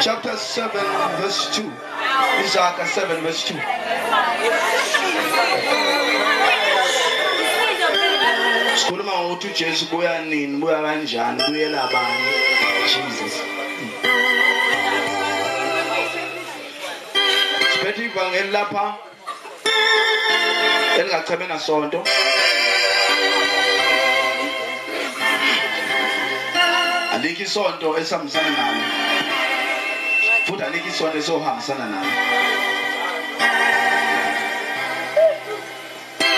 chapter 7 verse 2 izakha 7 verse 2 sikhuluma ngokuthi ujesu buya nini buya kanjani buyela bani jesus. Siphethe ivangeli lapha elingacheme nasonto. Alikho isonto esihambisana nalo futhi alikho isonto esohambisana nalo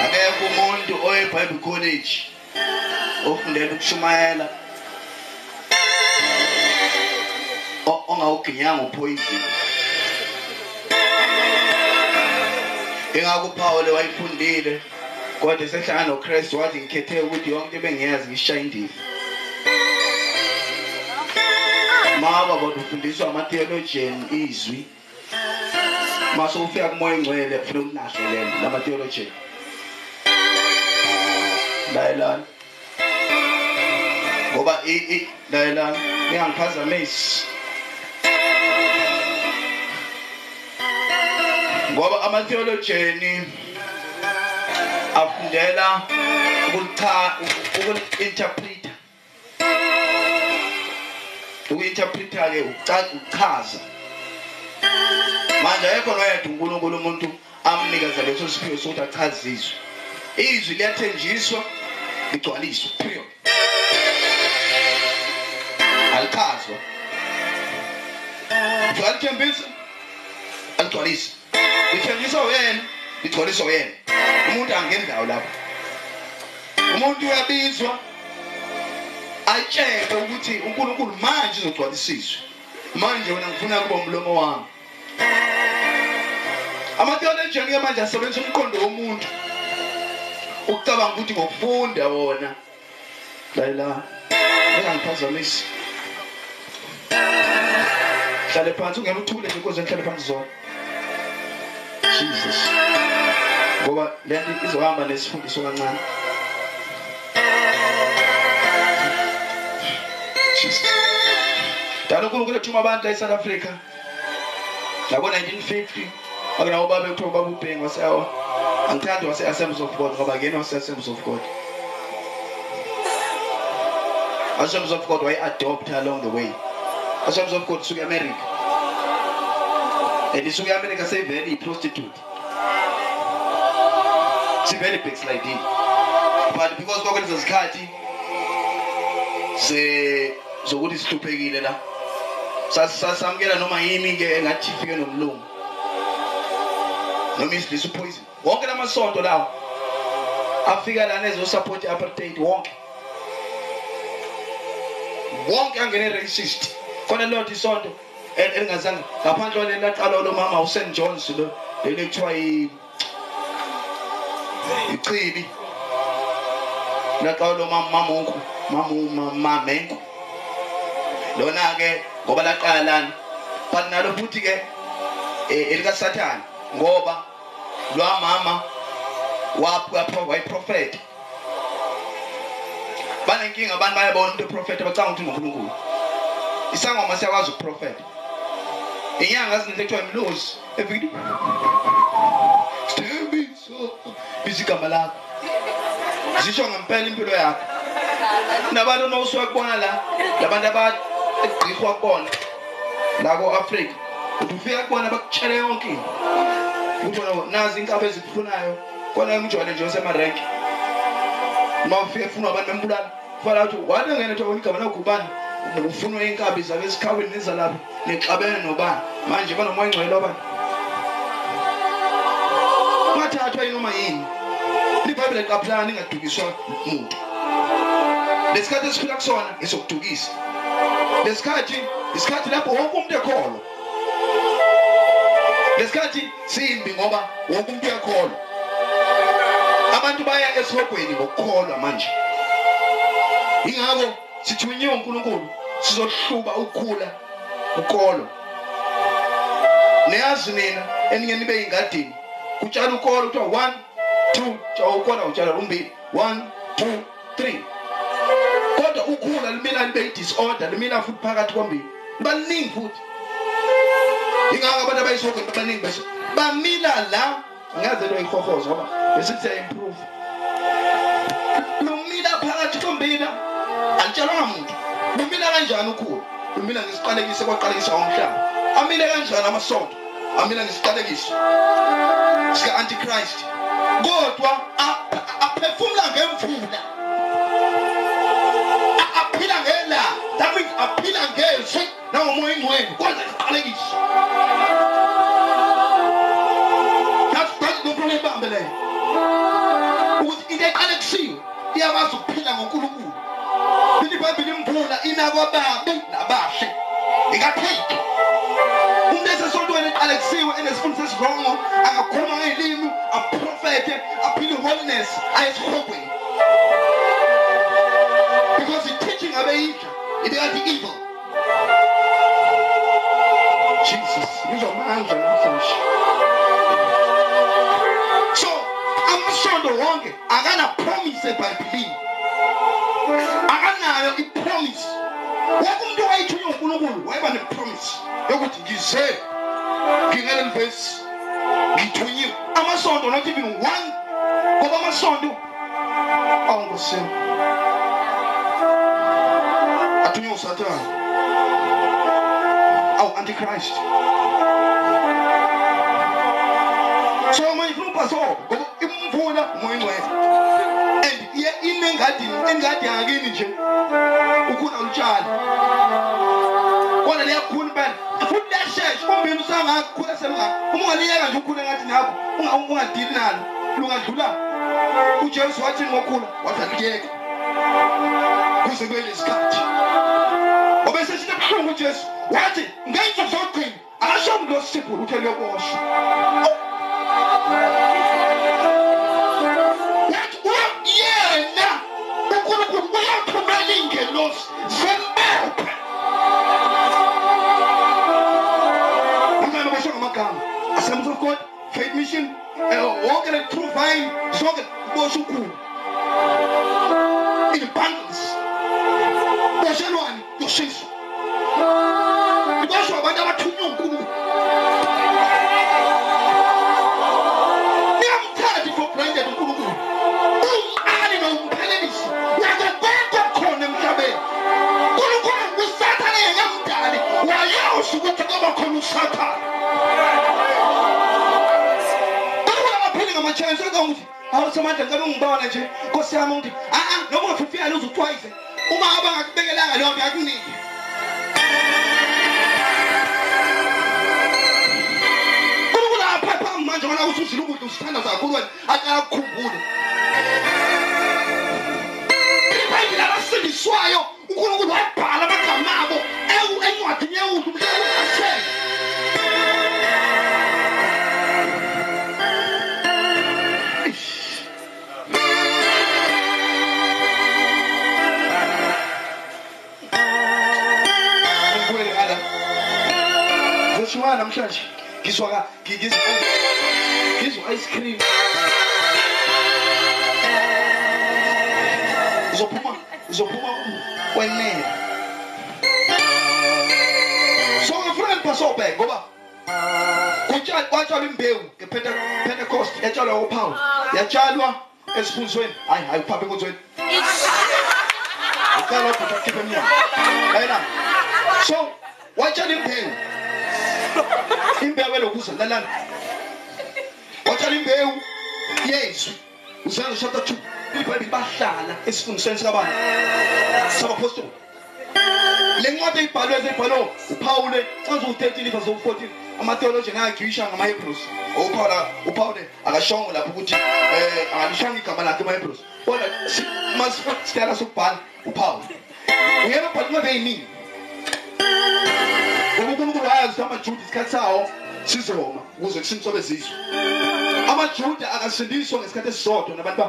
akekho umuntu oye-bible college ofundela ukushumayela o- ongawuginyanga uphoyizini ingakho uphawule wayifundile kodwa esehlangana nokristu wathi ngikhethe ukuthi yonke into ebengiyazi ngishaya indiva maba kodwa ufundiswa ama-theologian izwi. Mase ufika kumoya engcwele funa ukunahlelela lama-theologian layelana ngoba layelana ningangiphazamisi ngoba ama-theologian afundela ukucha- uku-interpreta uku-interpreta-ke ukuchaza manje ayekho noyedwa unkulunkulu umuntu amnikeza leso siphiwo sokuthi achaze izwi liyathenjiswa ligcwaliswe period. Alichazwa. Alithembisa aligcwalise. Lithenjiswa wena ligcwaliswa wena. Umuntu angendawo lapho. Umuntu uyabizwa atshele ukuthi unkulunkulu manje uzogcwalisa izwi manje wena ngifuna kuba umlomo wami. Amatheolojiyani-ke manje asebenzisa umqondo womuntu. Ukucabanga ukuthi ngokufunda wona. Layila engangiphazamisi hlale phansi ungena uthule nje ukuze nihlale phansi zona. Jesus. Ngoba le nto izohamba nesifundiso kancane. Unkulunkulu ethuma abantu la e-south africa. Ngabo-1950 akunabo babe kuthiwa ubaba ubhengi waseyawa angithandi wase-assemblies of god ngoba ngena wase-assemblies of god. Assemblies of god wayi-adopta along the way. Assemblies of god isuke e-america. And isuke e-america seyivele iyi-prostitute sivele backsliding but because kwakweleza zikhathi ze- zokuthi sihluphekile la Sas- sasamukela noma yini-ke engathi ifike nomlungu noma isilisa upoison wonke lamasonto lawo afika lana ezosupport i-apartheid wonke wonke angene racist khona lodwa isonto el- elingazange ngaphandle kwaleli laqalwa lo mama usen jones lo leli kuthiwa yi- ichibi laqalwa lo mama mamunku mamu- ma- mamenku lona-ke ngoba laqala lana but nalo futhi-ke eh, elikasathane ngoba lwamama wayiprofetha. Banenkinga abantu bayabona umuntu eprofetha bacanga ukuthi ngunkulunkulu. Isangoma siyakwazi ukuprofetha. Inyanga zininto ekuthiwa imlozi evikini. Sithembiso biza igama lakho. Zisho ngempela impilo yakho. Nabantu nosuke kubona la labantu abagqihwa kubona la ko-afrika uthi ufika kubona bakutshele yonke into. Ukuthi wena nazi inkaba ezikufunayo kona ngijwayele nje osemarenke uma ufike funa abantu bembulala kufanele ukuthi wade ngene kuthiwa igama nogubani ufunwa inkabi zabe esikhaweni nezalapho? Nixabene nobani? Manje banomoya engcwele wabani ungathathwa yinoma yini? Libhayibhile liqaphulana ningadukiswa muntu. Lesikhathi esiphila kusona esokudukisa lesikhathi isikhathi lapho wonke umuntu ekholwa. Lesikhathi simbi ngoba wonke umuntu uyakholwa. Abantu baya esihogweni ngokukholwa manje. Ingakho sithunyiwe unkulunkulu sizohluba ukukhula ukolo niyazi nina eninge nibe yingadini. Kutshala ukolo kuthiwa one two ukhona utshala umbili one two three. Kodwa ukhula limila libe yi-disorder limila futhi phakathi kombili liba liningi futhi ingako abantu abayisoko abaningi bese bamila la ngaze lo ihohozo ngoba bese siya-improve lumila phakathi kombila alitshalwanga muntu lumila kanjani ukhulu lumila ngesiqalekiso kwaqalekisa umhlaba amile kanjani amasonto amila ngesiqalekiso sika-antichrist kodwa a- aphefumula ngemvula aphila ngezwi nangomoya ingcwele kwenza isiqalekiso that's that's no problem ibambe leyo ukuthi into eqalekisiwe iyakwazi ukuphila ngonkulunkulu lithi ibhayibhile imvula inabababi nabahle ikathixo umuntu esesontweni eqalekisiwe enesifundo sesirongo angakhuluma ngey'limi aprofethe aphile holiness ayesihogweni because i-teaching evil jesus ngizomandla namhlanje so amasondo wonke akana-promise if I believe. I'm gonna promise. Welcome to Ichiyong Unogulu. akanayo ipromise wonke umuntu owayithunywe unkulunkulu wayeba nepromise yokuthi ngize ngingaleli vesi ngithunyiwe amasondo not even one. Ngoba amasondo awungosiyo athunywe usathane awu-antichrist so manje funa ubhasobo ngoba imvula umoya ingcwele and iye inengadini engadi yakini nje ukhula ulutshani kodwa liyakhula impela futhi liyashesha umbini usangakhula selungaka uma ungaliyeka nje ukhule ngathi nakho unga- ungadili nalo lungadlula ujesu wathi ngokhula wathi aliyeke kuze kube lesikhathi obeseshithi ebuhlungu ujesu wathi ngenzo zogcina asho mntu osibhula uthi eliyokosha wathi yena unkulunkulu uyathumela iingelosi zembephe umntana basho ngamagama. Asembusofkod faith mission eh, wonke le true vine zonke bosha unkulu zoshiwana namhlanje ngizwa ngizwa ice cream. Uzophuma uzophuma kwenene. So ngifuna ngiphasobheke ngoba kwatshalwa imbewu ngepentecost yatshalwa uphawu yatshalwa esiphunzweni hayi hayi uphapha enkonzweni ucala ubhuta akhiphe emnyango yena so watshala imbewu imbewu elokuza lalana watshala imbewu yezwi uzenza chapter 2 ibhayibhile bahlala esifundisweni sikabani le ncwadi eyibhalwe canza u-13 verse u-14 amatheologian ayagisha ngama-hebrews. Uphawula uphawule akashongo lapho ukuthi um akalishanga igama lakhe kodwa sokubhala uphawule uyena ubhala incwadi ey'ningi wayazi ukuthi amajuda isikhathi sawo sizoma ukuze kusinsobe zizwe amajuda akasindiswa ngesikhathi esisodwa nabantu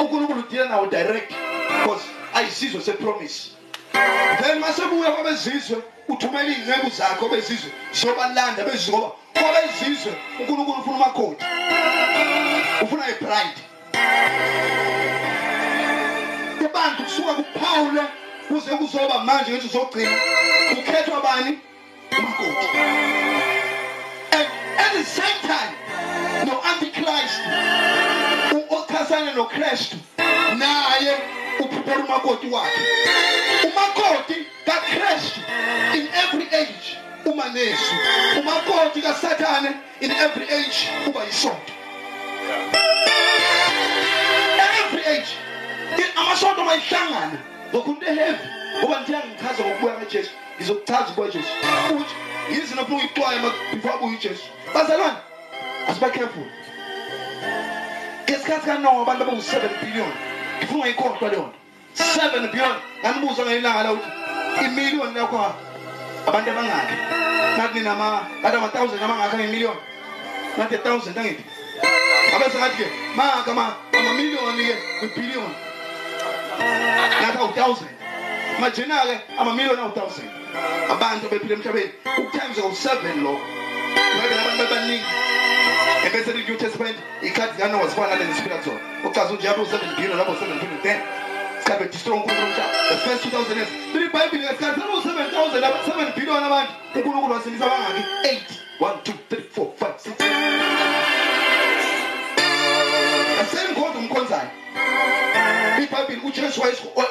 unkulunkulu udila nawo direct because ayisizwe sepromise. then masebuya kwabezizwe uthumela iy'nceku zakhe obezizwe ziyobalanda bezizwe ngoba kwabezizwe unkulunkulu ufuna umakhodi ufuna ibride kubantu kusuka kuphawule kuze kuzoba manje ngethi uzogcina kukhethwa bani And at the same time, no Antichrist, ukhasana noKristu, naye uprepare umakoti wakhe. that kaKristu in every age uma nesu. Umakoti kaSathane in every age uba yisonto. Every age amasonto mayihlangana ngokunto eheavy ngoba ndiyangichaza ngokubuya kaJesu ngizokuchaza ukuba Jesu. Ukuthi yizi nophu uyixwaye before abuye uJesu. Bazalwane asiba careful. Ngesikhathi kanowa abantu abawu-7 billion ngifuna ungayikhohlwa leyo nto. 7 billion nganibuza ngelanga la ukuthi imiliyoni yakho abantu abangakhi nathi kade ama-thousand amangakhi angemiliyoni nathi a-thousand angithi abese ngathi-ke maka ama- amamiliyoni-ke kwibhiliyoni. Nathi awu-thousand majena-ke amamiliyoni awu-thousand. Abantu bephila emhlabeni ukutimes awu-seven lo. Ngabe nabantu bebaningi ebese lithi new testament ikhadi likanowa zifana nalezi siphila kuzona ucaza unje yabo u-seven billion labo u-seven billion then sikhabe destroy unkulunkulu umhlaba. The first 2000 years lithi ibhayibhili ngesikhathi sabo u-seven thousand seven billion abantu. Unkulunkulu wasindisa abangaki eight. One two three four five six ibhayibhili ujesu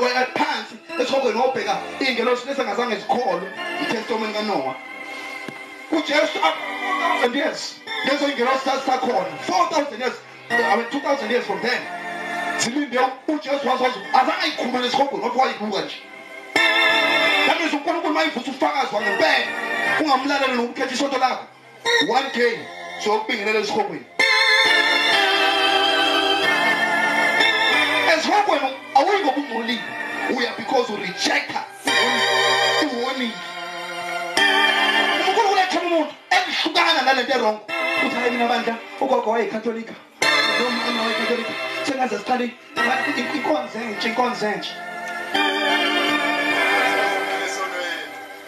wayephansi esihogweni wobheka iy'ngelosi lesengazange zikholwe itestimony kanowa. Ujesu 4,000 years lezo ingelosi sakhona 4,000 years I mean 2,000 years from then zilinde ujesu wazazi azange ayikhulule esihogweni kodwa wayibuka nje. Yamiza unkulunkulu mayivusa ufakazi wangempela ungamlaleli nokukhetha isonto lakho one day siyokubingelela esihogweni awungo kumuli uya because u reject iwarning unkulu uletha umuntu elihlukana nalento erong uthi hayi mina bandla ugogo wayeyikatholika nomama wayeyikatholika sengaze siqale inkonzo entsha inkonzo entsha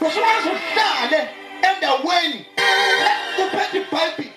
usumane usuhlale endaweni uphethe ibhayibhile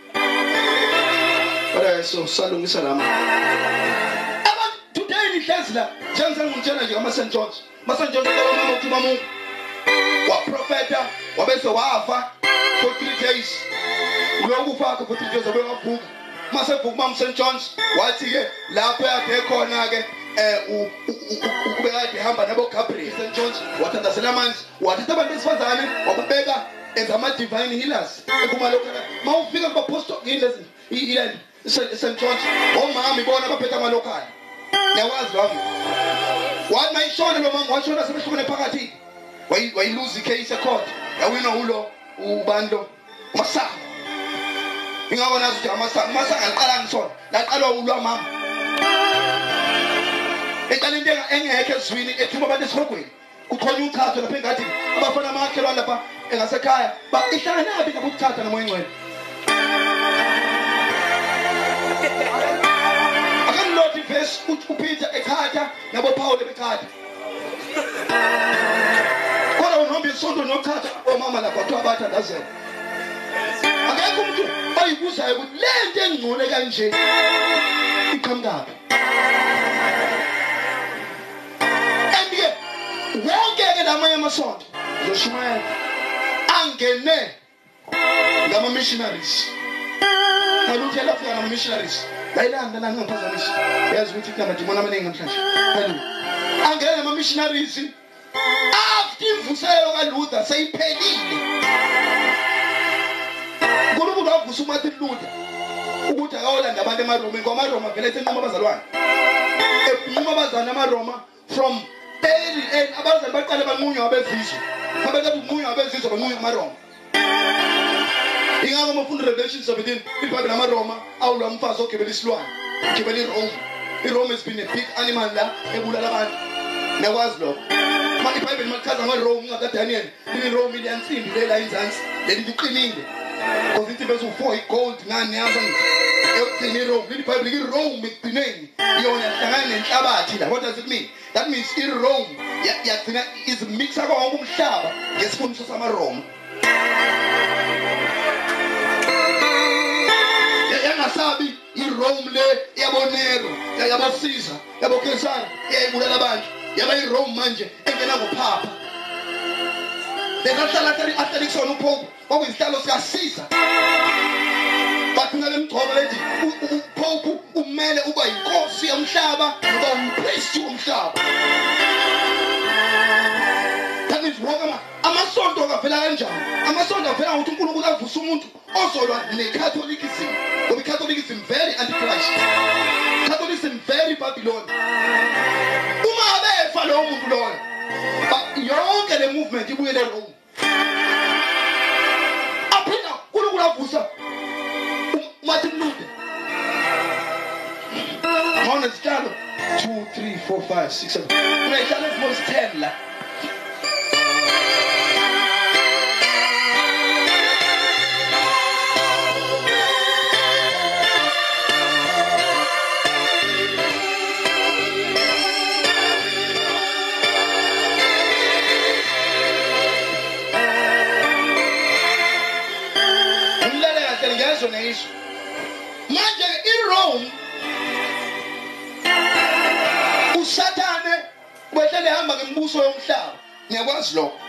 kodwa salungisa lama abantu today nihlezi la. Njengisengimtshela nje kama-st george. Ma-st george kabamama uthuma mungu. Waprofeta wabese wafa for three days. Ulokufakho for three days abe wavuka masevuka ubam st johns wathi-ke lapho yakhe khona-ke um eh, ubekade ehamba nabogabriel st johns wathandazela amanzi wathatha abantu besifazane wababeka enza ama-divine healers. Ekumalokhana ma ufika kubapostokile ilandi isemthonsi omama ibona abaphethe amalokhali niyawazi lami. Wathi mayishona lo mama washona sebehlukene phakathi. Wayiluza icase ecourt yawinwa ulo ubando. Masaka ingakho nazi ukuthi amasaka amasaka ngiqala ngisona. Laqalwa ulwamama eqala into engekho ezwini ethuma abantu esihogweni kukhona uchatho lapha engadini. Abafana amakhelwane lapha engasekhaya ba ihlanganabi ngabo uchatha nomoya ngcwele akamlodi ivesi upeter ekhatha nabo pawule bekhatha kodwa unohamba isonto nokhatha omama lapha kuthiwa bathandazela akekho umuntu oyibuzayo ukuthi le nto engcole kanje iqhamukaphi? And-ke wonke-ke lamanye amasonto zoshumayela angene ngama-missionaries kalutho elafika ngama-missionaries layilanda la ngingaphazamisi yazi ukuthi kunamadimoni amaningi namhlanje haleluya angene ngama-missionaries after imvuselo kaluther seyiphelile unkulunkulu wavusa umartin luther ukuthi akawolanda abantu emaromeni ngoba amaroma vele esenquma abazalwane. Enquma abazalwane amaroma from early early abazali baqale banqunywa abezizwe abekade unqunywa abezizwe banqunywa amaroma ingako mafundo revelation 17 ibhayibheli amaroma awulwa umfazi ogibela isilwane ugibela irome. Irome has been a big animal la ebulala abantu. Niyakwazi lokho. Ibhayibheli malichaza lirome liyansimbi lela inzansi leli liqinile. Bese u4 igold ekugcina iRome. iRome ekugcineni. Yona nenhlabathi la. What does it mean? That means iRome yagcina izimixa konke umhlaba ngesifundiswa samaRoma yangasabi iRome le yabonero yabosiza yabokesana yayibulala abantu yaba iRome manje engena ngophapha bekahlala ahlala kusona upope kwakuyisihlalo sikasiza. Bagcina lemgcobo lethi upope umele uba yinkosi yomhlaba noba umpristi womhlaba. Kavela kanjani? Amasonto avela ngokuthi unkulunkulu avuse umuntu ozolwa necatholicity ngoba icatholicity very antichrist. Catholicism very babylon. Uma abefa lowo muntu loyo yonke le movement ibuyele Rome. Aphinda uNkulunkulu avusa Martin Luther. Ngona isitshalo 2 3 4 5 6 7 kunayitshalo ezimos 10 la wehlele hamba ngembuso yomhlaba. Ngiyakwazi lokho.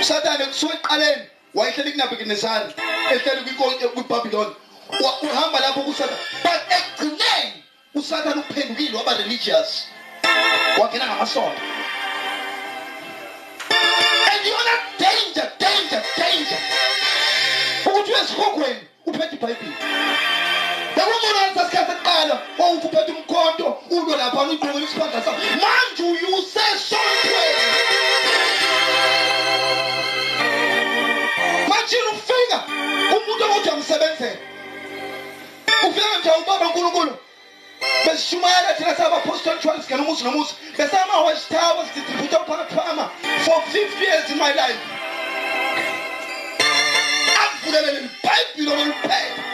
Usathane kusuka eqaleni wayehleli kuNebukadnezar ehleli kwiBabylon. Uhamba lapho kusathane but ekugcineni usathane uphendukile waba religious. Wangena ngamasonto. And yona danger danger danger. Ukuthi uyesihogweni uphethe ibhayibheli Ambulances que wawukhuphetha umkhonto ulwe laphana uduke isibandla o manje uyusesontwe majini ufika umuntu okuthi amsebenzele ufika nje ubaba unkulunkulu besishumayela thina Mas twelve singena umuzi nomuzi besamaweshtawa para phakathi phakama for fifty years in my life. Akuvulele lelibhayibhile ololuphetha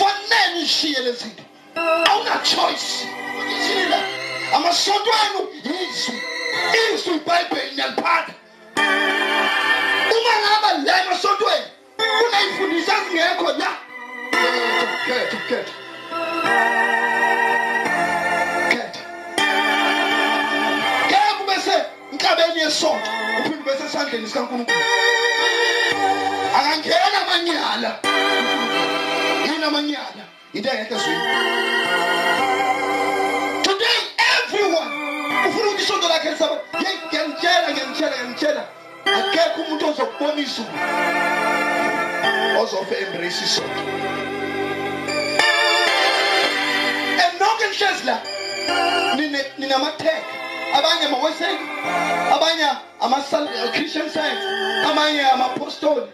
bɔne ne hyeɛ no si wona choice wonyesiri la amasɔdoa no yesu yesu bible nyampaada umangaba la emasondweni unayifundisa kungekho ya khetha khetha khetha ngeke ubese nhlabeni yesonto uphinde ubese esandleni sikankulunkulu akangena amanyala Yana manyada. Ida. Today everyone. Ufuru kishondo la kesa. Yanchela yanchela yanchela. Akekho umuntu ozokubonisa ozofe embrace isonto. Enonke nihlezi la ninamatheka abanye amaweseki abanye ama-christian uh, science amanye ama-apostoli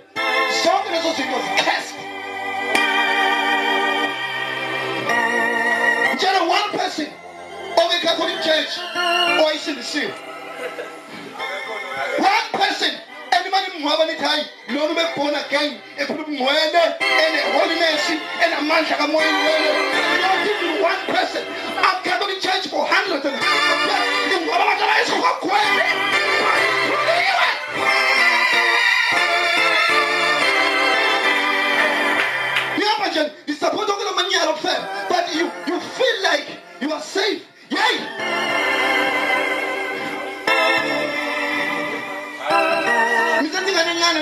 zonke lezo zinto zikhespa tshela one person. Of the Catholic church. Owayisindisiwe one person. Mngcwaba nithi hayi lona ube born again. Ephula ubungcwele ene-holiness enamandla kamoyeni wele not even one. Person a-catholic church for hundreds and ingcwaba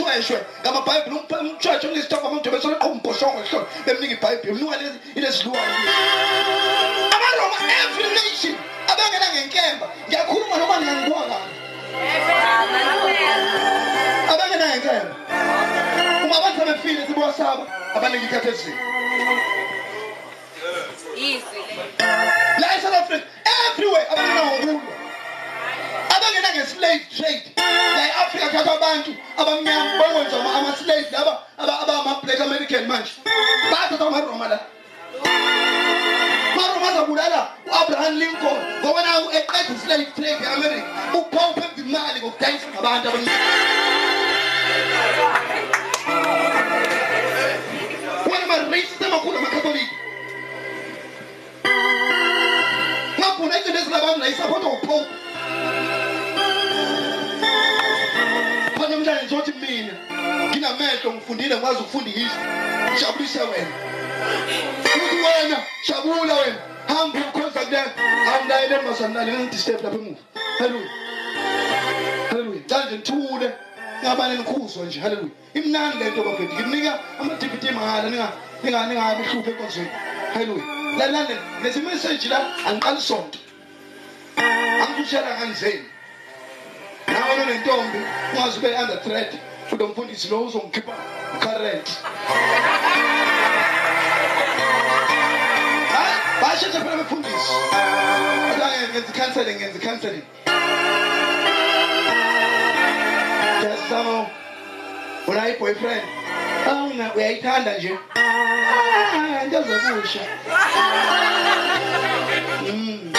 umshweshwe ngamabhayibhile ump- umshweshwe unesithoba amamntu besoleqha umbhoshongo ehlolo bemnika ibhayibhile mnuka ilesiluwayo amaroma every nation abangena ngenkemba ngiyakhuluma noma ngingangibuka kabi abangena ngenkemba. Uma abantu sebefile sibosaba abaningi ikhathezini Easy. la eSouth Africa everywhere abangena ngokulwa abangena nge-slave trade la e-afrika kuthathwa abantu abamnyama bakwenza ama- ama-slave laba aba- abama-black american manje bathatha amaroma la maroma azabulala u-abraham lincoln ngoba naku eqeda i-slave trade e-america upawuphe imali ngokudayisa ngabantu abamnyama wena ma-racist amakhulu amakatholika ngafuna izinto ezilabantu la isapotha upope namhlanje ngizothi mina nginamehlo ngifundile ngikwazi ukufunda ihistory. Ngijabulise wena. Ukuthi wena jabula wena. Hamba ukhonza kule awulayele masanale ngidisturb lapha emuva. Haleluya. Haleluya. Cala nje ngithule. Ngabane nikhuzwa nje. Haleluya. Imnandi le nto bafethu nginika ama-dvd mahala ningabe hluphe enkonzweni haleluya. Lalane lezi message la angiqali isonto angikushela nganzeni nawe nonentombi ungazi ube under threat. Kulo mfundisi lo uzongikhipha current phela befundisi kodwa eh, ngenza counseling ngenza counseling. Jasamo unayo boyfriend. Ah, Awuna uyayithanda nje. Ah, into zokusha hmm.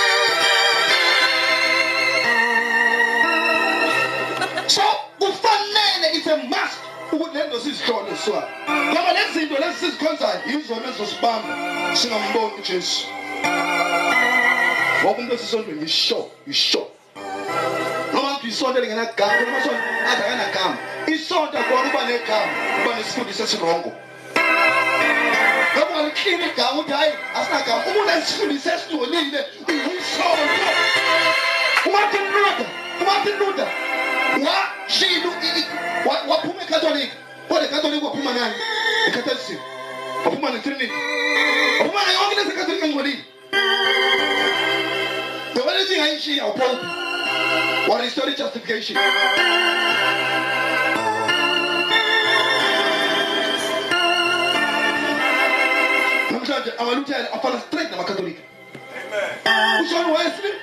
It's a must ukuthi lento sizihlole siwa ngoba lezi zinto lezi sizikhonzayo yizona ezosibamba singamboni ujesu wonke umuntu esisondweni yisho yisho noma ngithi isonto elingenagama noma isonto athi akanagama isonto akona uba negama uba nesifundisi esirongo ngoba ungaliklini igama ukuthi hayi asinagama umuntu esifundisi esingcolile uyisonto umartin luther umartin luther washilo waphuma ekatholika kodwa ekatholika waphuma nani ecatholicism waphuma netrinity waphuma nayo yonke lezi ekatholika engcolile ngoba lezi ngayishiya upope warestore justification. Namhlanje amaluthela afana straight namakatholika ushon wesley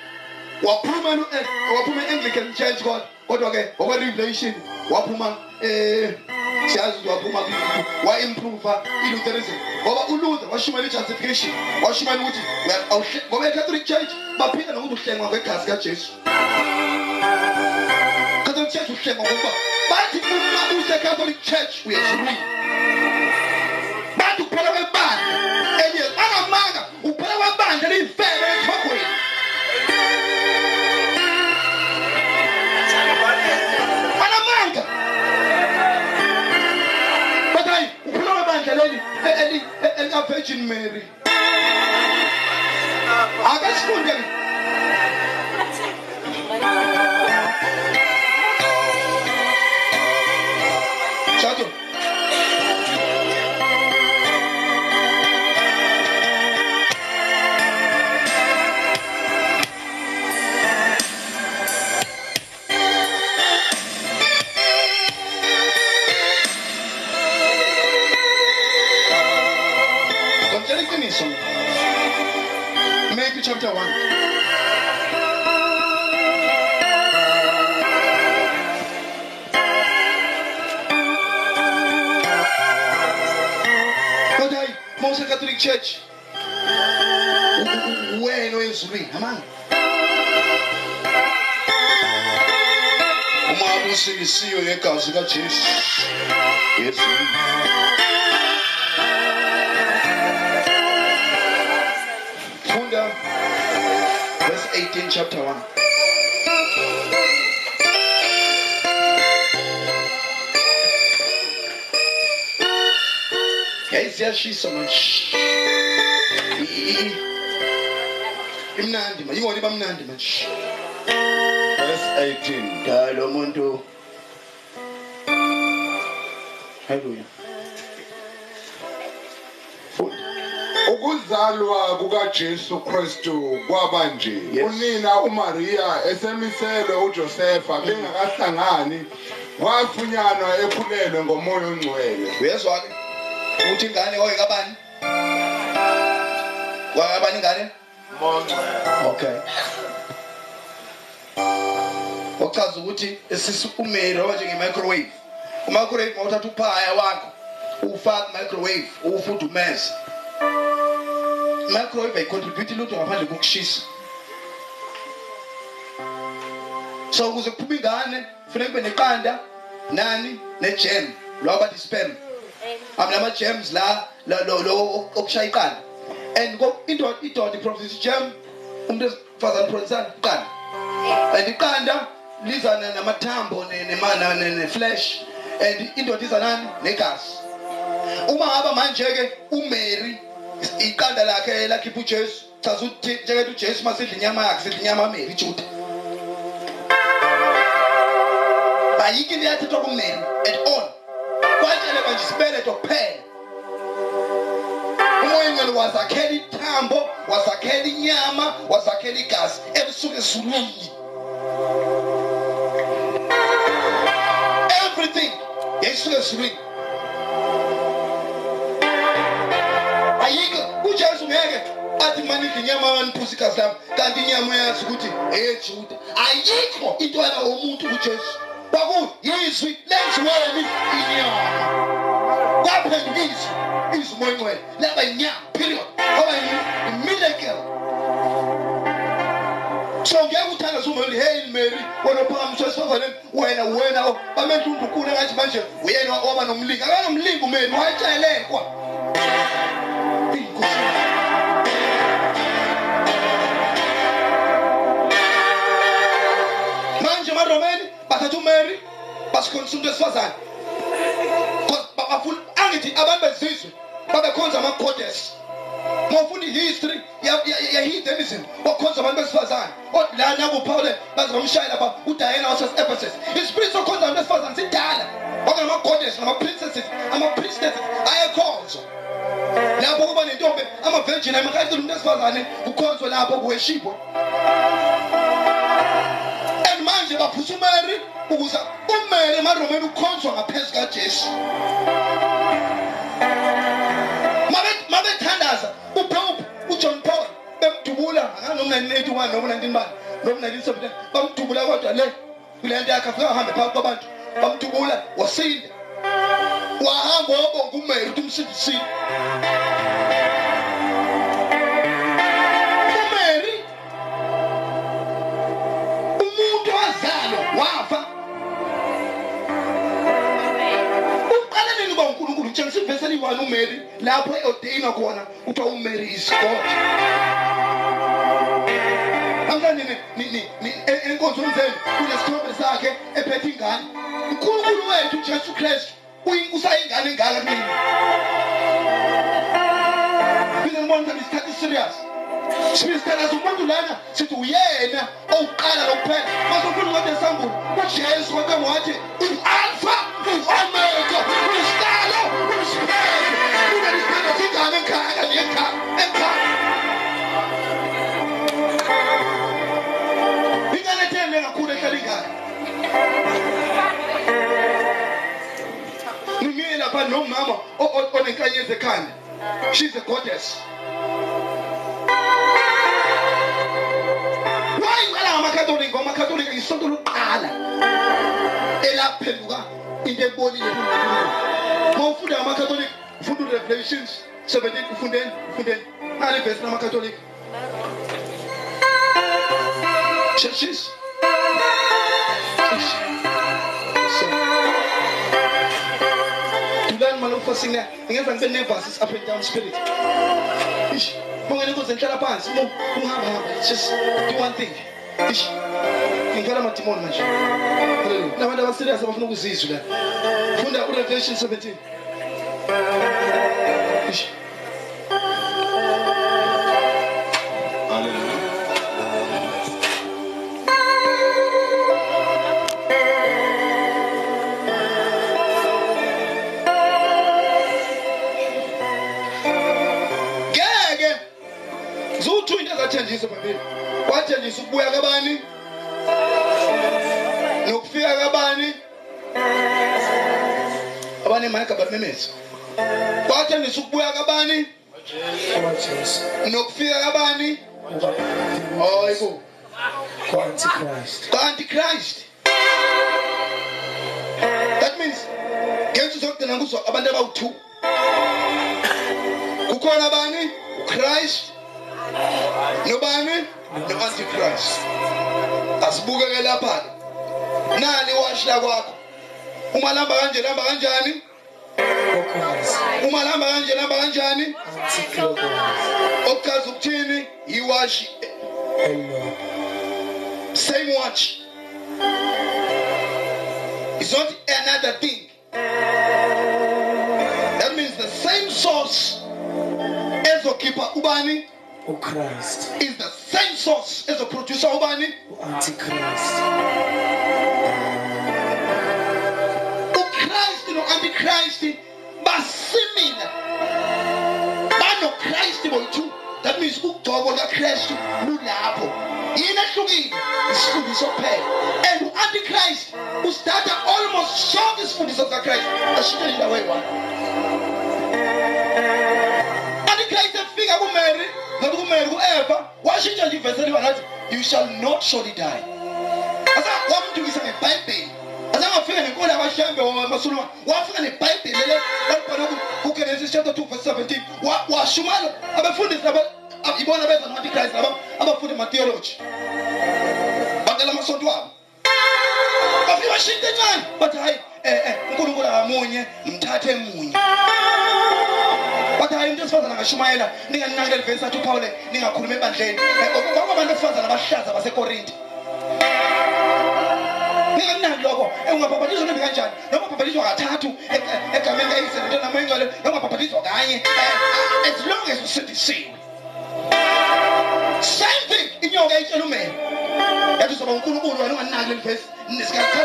waphuma eh, waphuma e-anglican church kodwa kodwa-ke wakwa-revelation waphuma eh siyazi ukuthi waphuma wa-improva i-lutherism ngoba uluther washumela i-justification washumela ukuthi ngoba i-catholic church baphinda nokuthi uhlengwa kwegazi kajesu. Catholic church uhlengwa ngokuba bathi uma use-catholic church uyezulwini bathi ukuphela kwebandla eliye angamanga virgin mary. Akachitonderi song. Matthew chapter 1. Most Catholic Church, where no is me, among. Uma abusivisiyo yegazi da Yesu. 18 chapter 1 yayi ziyashisa manje I- i- imnandi manje ingona iba mnandi manje verse 18 ngalo muntu haleluya ukuzalwa kukajesu kristu kwaba nje. Yes. unina umariya esemiselwe ujosefa bengakahlangani wafunyanwa ekhulelwe ngomoya ongcwele. Uyezwa ke ukuthi ingane wayekabani wayekabani ingane? Okay. Ochaza ukuthi esisi umeri waba njenge-microwave. Umicrowave mawuthatha uphaya wakho uwufake microwave uwufudumeze. Microwave ayicontribute lutho ngaphandle kokushisa. So ukuze kuphume ingane kufuneka kube neqanda nani nejam lwaba bathi spam amlama-gems la la- lo lo okushaya iqanda and indoda idoda iprofisa jam umuntu esifazane uprofisani iqanda and iqanda liza na- namathambo ne- nema- na- ne- ne-flesh and indoda iza nani? Negazi. Uma ngaba manje-ke umary iqanda lakhe lakhipha ujesu chaza ukuthi njengethi ujesu uma sidla inyama yakhe sidla inyama kamary juda ayikho into yathethwa kumary at all. Kwatshele manje isibeletho kuphela. Umoya ngcwele wazakhela ithambo wazakhela inyama wazakhela igazi ebusuku ezulwini. Everything yayisuka ezulwini. Inyama waniphusa igazi lami kanti inyama yazi ukuthi eyejuda ayikho into yana womuntu kujesu kwakuyizwi lenziweni inyama. Kwaphenduka izwi izwi umoya ongcwele laba inyama period. Kwaba imiracle so ngeke uthandaze umeli hey mary wena ophakamiswa esifazaneni wena wena bamenza undunkulu ngathi manje uyena waba nomlingo akanomlingo umeli watshelekwa Inkosi. Bathatha umary basikhonisa umuntu wesifazane bafuna angithi abantu bezizwe babekhonza ama-goddess mawufunda i-history ye-heathenism wakhonza abantu besifazane. O- la nakuphawule baze bamshayela ba udayena wasase-ephesus ispirit sokhonza abantu besifazane sidala. Kwakunama-goddess nama-princesses ama-priestesses ayekhonzwa. Lapho kuba nentombi ama-virgin amakhathile umuntu esifazane kukhonzwe lapho kuweshipwe and manje baphusa umary ukuze umary emaromeni ukhonzwa ngaphezu kajesu. Mabe- mabethandaza upope ujohn paul bemdubula akanom-1981 noma 19 bani noma 1979 bamdubula kodwa le kule nto yakhe afike ahambe phakathi kwabantu bamdubula wasinda wahamba wabonga umary ukuthi umsindisile. Uqala nini uba unkulunkulu tshengisa ivesi eliyi-one umary lapho eodeyinwa khona kuthiwa umary is god. Namhlanje enkonzweni zenu kunesithombe sakhe ephethe ingane. Unkulunkulu wethu ujesu kristu usayingane engaka kunini phinde nibona ukuthi isikhathi serious. Sibisithandaza umuntu lana sithi uyena owuqala lokuphela. Masofuna ngoda esambulu ujesu kwake wathi u-alpha u-omega usihlalo usiphelo unelisithanda singane ekhaya nekhaya ekhaya. Ingane ethembe kakhulu ehlala ingane ngimile lapha nomama onenkanyezi ekhanda she's a goddess yisonto lokuqala elaphenduka into ebonile ma ufunda ngamakhatholika ufunda urevelations 17 ufundeni ufundeni nali verse namakatholika sheshis dulani manje ufasting la ngenza ngibe nervous up down spirit. Just do one thing angena amadimoni manje. Nabantu abaserias abafuna ukuzizwi la funda urevelation 17 ngeke zuthu into ezathenjiswa bhabhile kwathenjiswa ukubuya kabani? Nokufika kabani? Abanemayika bamemeza wathenjisa ukubuya kabani? Jesu nokufika kabani? Hayibo kwa-antichrist kanti christ. That means ngenza uzokugcina kuzo abantu abawu-two. Kukhona abani? Uchrist nobani? No-antichrist. Asibukeke lapha-ke. Nali iwashi lakwakho uma lihamba kanje lihamba kanjani? Uma lihamba kanje lihamba kanjani? Okuchaza ukuthini? Iwashi. Same watch. Is not another thing. That means the same source ezokhipha ubani Oh, uChrist is the same source ezoproducer ubani uantichrist oh, uChrist oh, no-antichrist basimile banochrist boyi-two that means ugcobo lakristu lulapho yini ehlukile isifundiso kuphela and u-antichrist usithatha almost sonke isifundiso sikakhrist ashintshele indawo eyi-one ngathi kumary ku-eva washintsha nje ivesi eliba ngathi you shall not surely die. Asa wamdukisa ngebhayibheli. Azangafika nenkolo yabashembe masulumane wafika nebhayibheli lele walibhala kugenesis chapter 2 verse 17 Wa- washumana abefundisi ibona beza no-antichrist laba abafundi ematheology bacela amasonto wabo. Bafike bashintshe encane bathi hayi eh eh unkulunkulu akamunye mthathe munye bathi hayi umuntu wesifazane angashumayela ninganinakile livesi athi uphawule ningakhulumi ebandleni. Eh, kwakubantu besifazane abahlaza basekorinti ningakunaki lokho. Ungabhabhadizwa nombi kanjani? Noma ubhabhadizwa kathathu e- e- egameni kayisenento noma ingcwele noma ubhabhadizwa kanye. Eh, as long as usindisiwe same thing inyoka yayitshela umele yathi uzoba unkulunkulu wena unganinaki leli vesi. Nesikhathi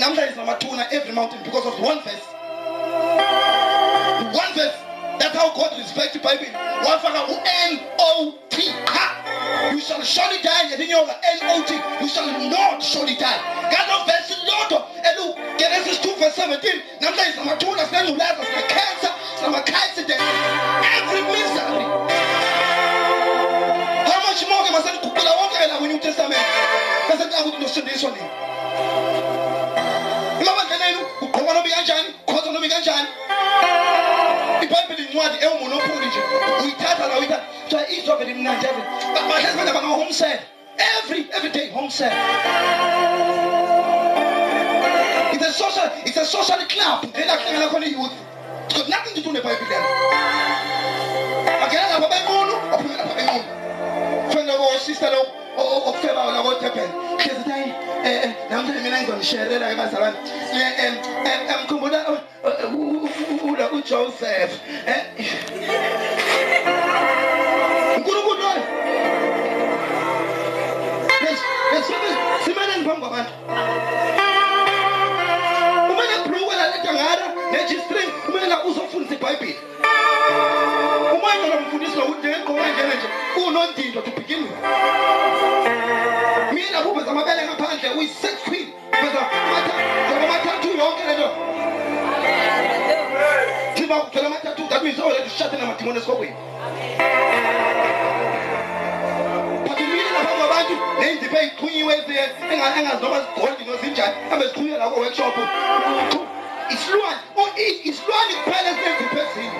namhlanje sinamathuna every mountain because of one verse one verse that's how God respects the Bible. One father N O T. Ha! You shall surely die. N O T. You shall not surely die. God of verse Lord. Hello. Genesis 2 verse 17. Number is number two. That's number Lazarus. The cancer. Number cancer. Every misery. How much more can I say? Kukula wonke na New Testament. Kasi tayo kutunusin diso ni. Mama kanenu kukono biyanjani. vinwadi ewumunokuli nje uyithatha la uyithatha kuthiwa izwa belimnandi evele my husband abangahome sad every every day home sad it's a social it's a social club lelahlangana khona iyouth it's got nothing to do nebhayibhileni angena lapha benqunu ophumela lapha benqunu fena kosister lo okufelbayo lakodebheni khezintayi um namhlanje mina ngizonishayerela-ke bazalwane mkhumbula lo ujoseph nkulunkulu loyo simane ndiphambi kwabantu umane bhuluke laletha ngara nejistring umela uzofundisa ibhayibhile umane lo mfundisi lo njengegqoke njene nje unondindo to begin with uveza amabele ngaphandle uyi-six queen veza veza amathathu yonke le nto thina amathathu that means already ushate namadimoni esikokweni but eyixhunyiwe engazinoba zigoldi nozinjani hambe zixhunywe la workshop. Isilwane isilwane kuphela esinezipho ezine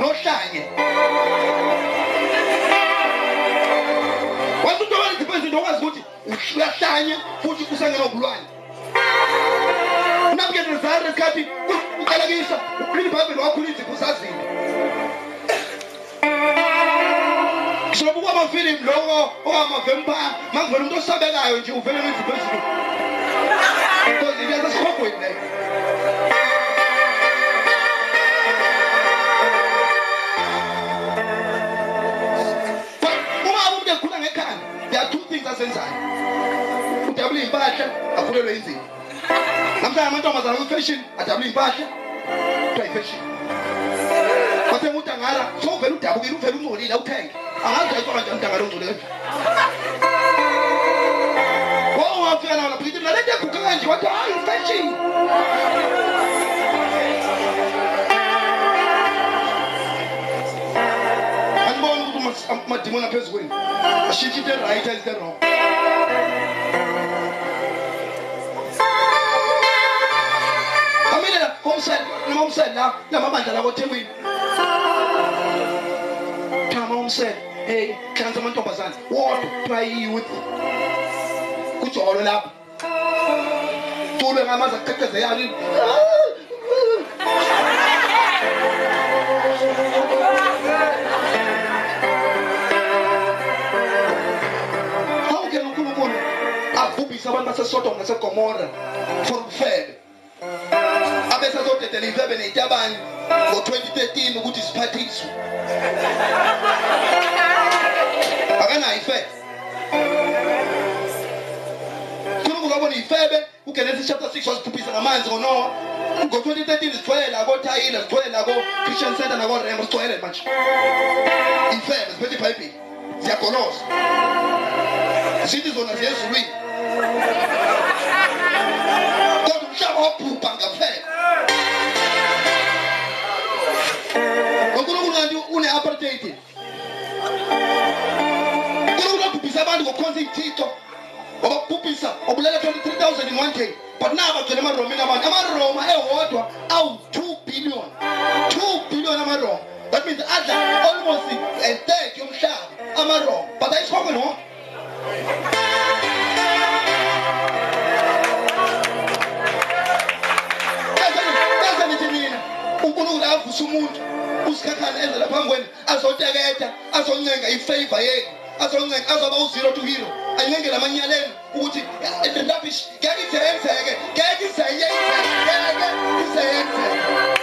nohlanye wathi into unokwazi ukuthi uyahlanye futhi kusengenobulwane unamukele desire esikhathi uqalekisa ukhulile phambili wakhula izipho usazile sobe kwamafilimu loko okwama-vampire makuvela umuntu osabekayo nje uvele nezipho ezilulu because into yasesihogweni leyo things azenzayo udabule iy'mpahla akhulelwe inzima. Namhlanje amantombazana kwifeshini adabule iy'mpahla kuthiwa yifeshini bathenga umuntu angala sowuvele udabukile uvele ungcolile awuthenge. Angazidayiswa kanjani umuntu angala ungcolile kanjani wowafika nawo lapha ngithi nalento ebhuka kanje. Wathi hayi ufeshini amadimoni aphezu kwenu ashintshe into eright ayizite wrong. Amile umsele la lamabandla lakothebweni thama umsele hey hlanganisa amantombazane wodwa kuthiwa yi-youth kujolo lapho culwe ngamazi aqeqeze abantu basesodom nasegomora for ubufebe abese azodedela ifebe neyitabane ngo-2013 ukuthi siphathiswe akanayo ifebe. Unkulunkulu wabona ifebe ugenesis chapter 6 waziphuphisa ngamanzi ngonowa ngo-2013 zigcwele la kothayila zigcwele la ko-christian center nakorembo zigcwele manje. Ifebe ziphethe ibhayibhili ziyagoloza zithi zona ziyezulwini. kodwa umhlaba wabhubha ngaphela. Unkulunkulu kanti une-apartheid. Unkulunkulu wabhubhisa abantu ngokukhonza iy'thixo wababhubhisa wabulela 23000 in one day but na bagcwele emaromeni abantu amaroma ewodwa awu-2 billion. 2 billion amaroma. That means adla almost a third yomhlaba amaroma. But ayisikhokweni wodwa unkulunkulu avusa umuntu usikhakhane endlela phambi kwenu azoteketa azoncenga ifavor yenu azoncenga azoba uzero to hero ancenge namanyalelo ukuthi lentabish ngeke ize yenzeke ngeke ize yenzeke ngeke ize yenzeke